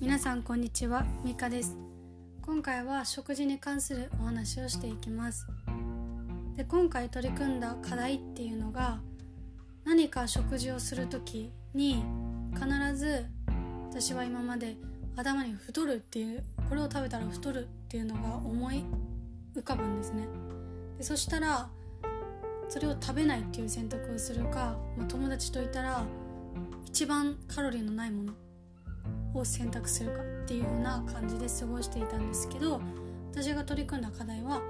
皆さんこんにちは。ミカです。今回は食事に関するお話をしていきます。で今回取り組んだ課題っていうのが何か食事をする時に必ず私は今まで頭に太るっていうこれを食べたら太るっていうのが思い浮かぶんですね。でそしたらそれを食べないっていう選択をするか、まあ、友達といたら一番カロリーのないもの。を選択するかっていうような感じで過ごしていたんですけど私が取り組んだ課題は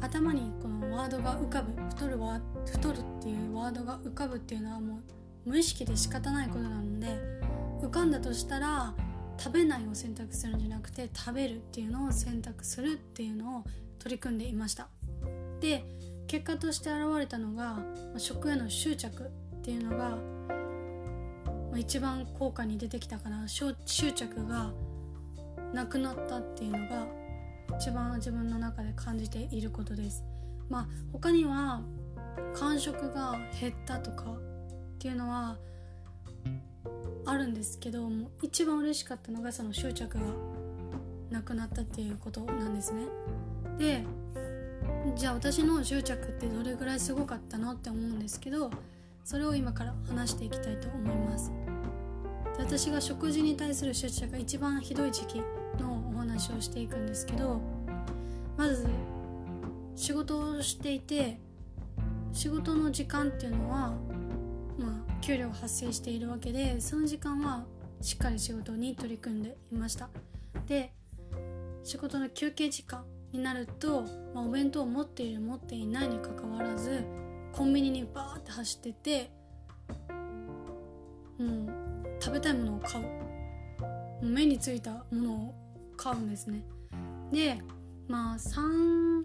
頭にこのワードが浮かぶ太るわ太るっていうワードが浮かぶっていうのはもう無意識で仕方ないことなので浮かんだとしたら食べないを選択するんじゃなくて食べるっていうのを選択するっていうのを取り組んでいました。で結果として現れたのが食への執着っていうのが一番効果に出てきたかな執着がなくなったっていうのが一番自分の中で感じていることです。まあ他には感触が減ったとかっていうのはあるんですけども一番嬉しかったのがその執着がなくなったっていうことなんですね。でじゃあ私の執着ってどれぐらいすごかったのって思うんですけどそれを今から話していきたいと思います。私が食事に対する執着が一番ひどい時期のお話をしていくんですけどまず仕事をしていて仕事の時間っていうのはまあ給料が発生しているわけでその時間はしっかり仕事に取り組んでいました。で仕事の休憩時間になると、まあ、お弁当を持っている持っていないにかかわらずコンビニにバーって走っててもう食べたいものを買う。目についたものを買うんですね。でまあ3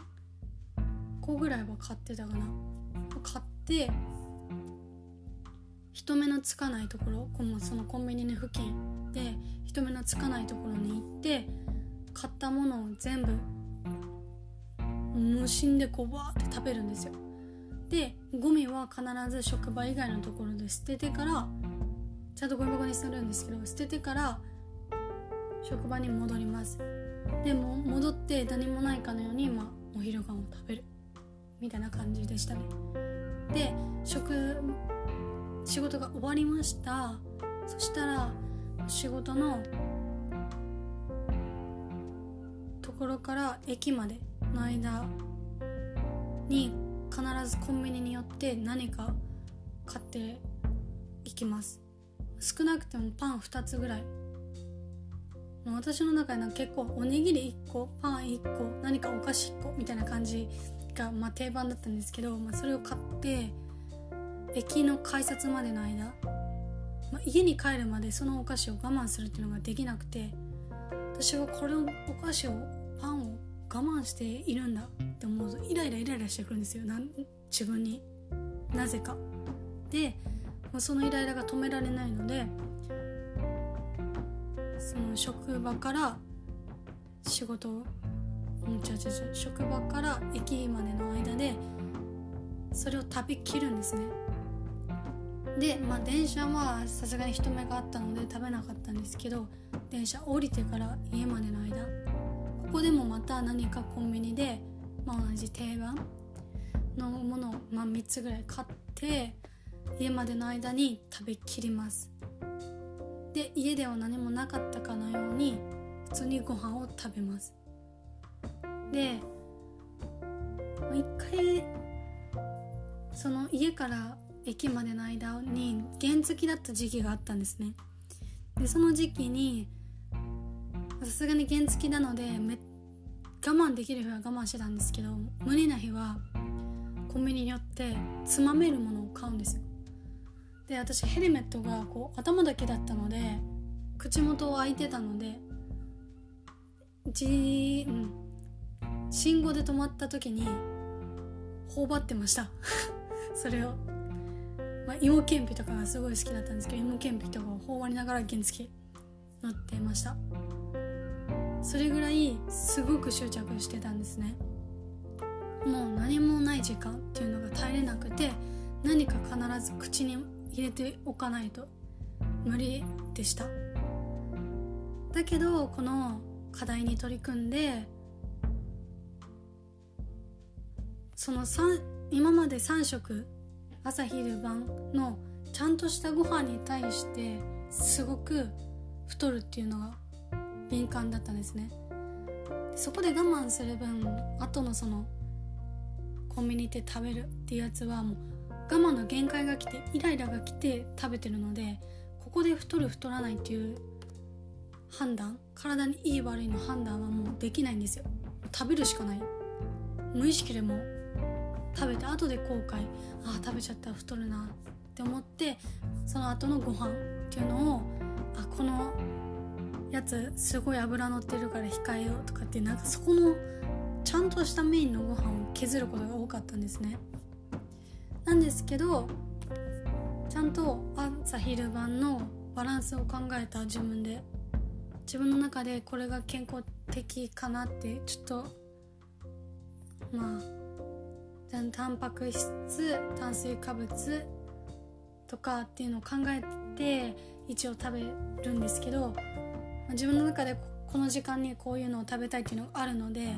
個ぐらいは買ってたかな。買って人目のつかないところそのコンビニの付近。で人目のつかないところに行って買ったものを全部無心でこうバーって食べるんですよ。でゴミは必ず職場以外のところで捨ててからちゃんとゴミ箱にするんですけど捨ててから職場に戻ります。でも戻って何もないかのように、まあ、お昼ご飯を食べる。みたいな感じでしたね。で食仕事が終わりました。そしたら仕事のところから駅までの間に必ずコンビニによって何か買っていきます。少なくてもパン2つぐらい。私の中では結構おにぎり1個パン1個何かお菓子1個みたいな感じが、まあ、定番だったんですけど、まあ、それを買って駅の改札までの間、まあ、家に帰るまでそのお菓子を我慢するっていうのができなくて私はこれをお菓子をパンを我慢しているんだって思うとイライライライラしてくるんですよ。な自分に。なぜか。でそのイライラが止められないのでその職場から仕事うん違う違う違う職場から駅までの間でそれを食べきるんですね。でまあ電車はさすがに人目があったので食べなかったんですけど電車降りてから家までの間ここでもまた何かコンビニで、まあ、同じ定番のものを、まあ、3つぐらい買って家までの間に食べきります。で家では何もなかったかのように普通にご飯を食べます。で一回その家から駅までの間に原付だった時期があったんですね。でその時期にさすがに原付なのでめ我慢できる日は我慢してたんですけど無理な日はコンビニによってつまめるものを買うんですよ。で私ヘルメットがこう頭だけだったので口元を開いてたのでじうん信号で止まった時に頬張ってました。それを、まあ、芋けんぴとかがすごい好きだったんですけど芋けんぴとかを頬張りながら原付乗ってました。それぐらいすごく執着してたんですね。もう何もない時間っていうのが耐えれなくて何か必ず口に入れておかないと。無理でした。だけどこの課題に取り組んでその今まで3食朝昼晩のちゃんとしたご飯に対してすごく太るっていうのが敏感だったんですね。そこで我慢する分後のそのコンビニで食べるっていうやつはもう我慢の限界が来てイライラが来て食べてるのでここで太る太らないっていう判断体にいい悪いの判断はもうできないんですよ。食べるしかない。無意識でも食べて後で後悔。ああ食べちゃったら太るな。って思ってその後のご飯っていうのをあこのやつすごい油乗ってるから控えようとかってなんかそこのちゃんとしたメインのご飯を削ることが多かったんですね。なんですけどちゃんと朝昼晩のバランスを考えた自分で自分の中でこれが健康的かなってちょっとまあタンパク質炭水化物とかっていうのを考えて一応食べるんですけど自分の中でこの時間にこういうのを食べたいっていうのがあるので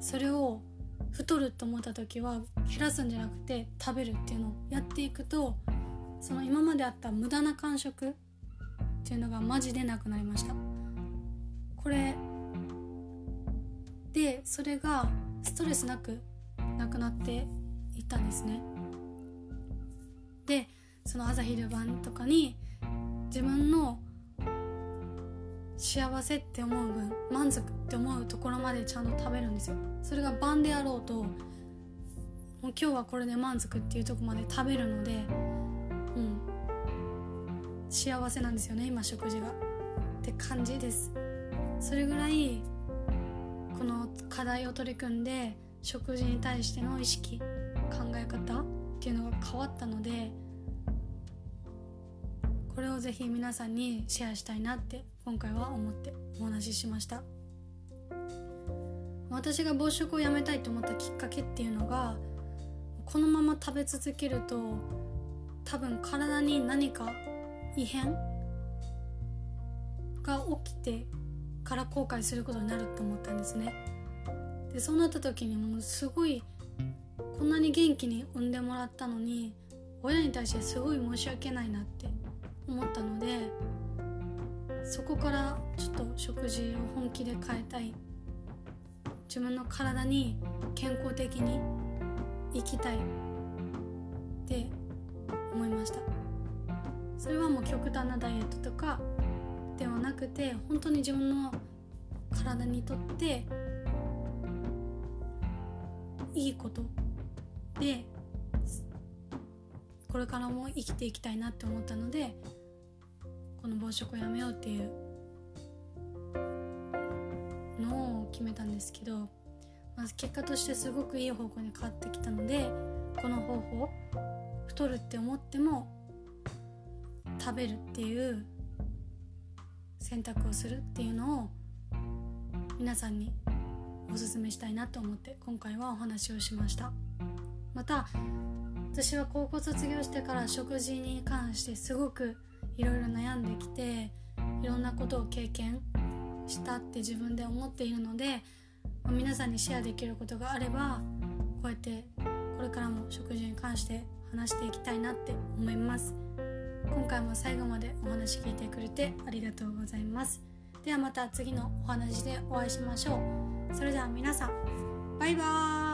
それを太ると思った時は減らすんじゃなくて食べるっていうのをやっていくとその今まであった無駄な間食っていうのがマジでなくなりました。これでそれがストレスなくなくなっていったんですね。でその朝昼晩とかに自分の幸せって思う分満足って思うところまでちゃんと食べるんですよ。それが晩であろうともう今日はこれで満足っていうとこまで食べるのでうん幸せなんですよね今食事が。って感じです。それぐらいこの課題を取り組んで食事に対しての意識考え方っていうのが変わったのでこれをぜひ皆さんにシェアしたいなって今回は思ってお話ししました。私が暴食をやめたいと思ったきっかけっていうのがこのまま食べ続けると多分体に何か異変が起きてから後悔することになると思ったんですね。でそうなった時にもうすごいこんなに元気に産んでもらったのに親に対してすごい申し訳ないなって思ったのでそこからちょっと食事を本気で変えたい。自分の体に健康的に生きたい。って思いました。それはもう極端なダイエットとかではなくて本当に自分の体にとっていいことでこれからも生きていきたいなって思ったのでこの暴食をやめようっていうのを決めたんですけど、まあ、結果としてすごくいい方向に変わってきたのでこの方法太るって思っても食べるっていう選択をするっていうのを皆さんにおすすめしたいなと思って今回はお話をしました。また私は高校卒業してから食事に関してすごくいろいろ悩んできていろんなことを経験したって自分で思っているので皆さんにシェアできることがあればこうやってこれからも食事に関して話していきたいなって思います。今回も最後までお話聞いてくれてありがとうございます。ではまた次のお話でお会いしましょう。それでは皆さんバイバーイ。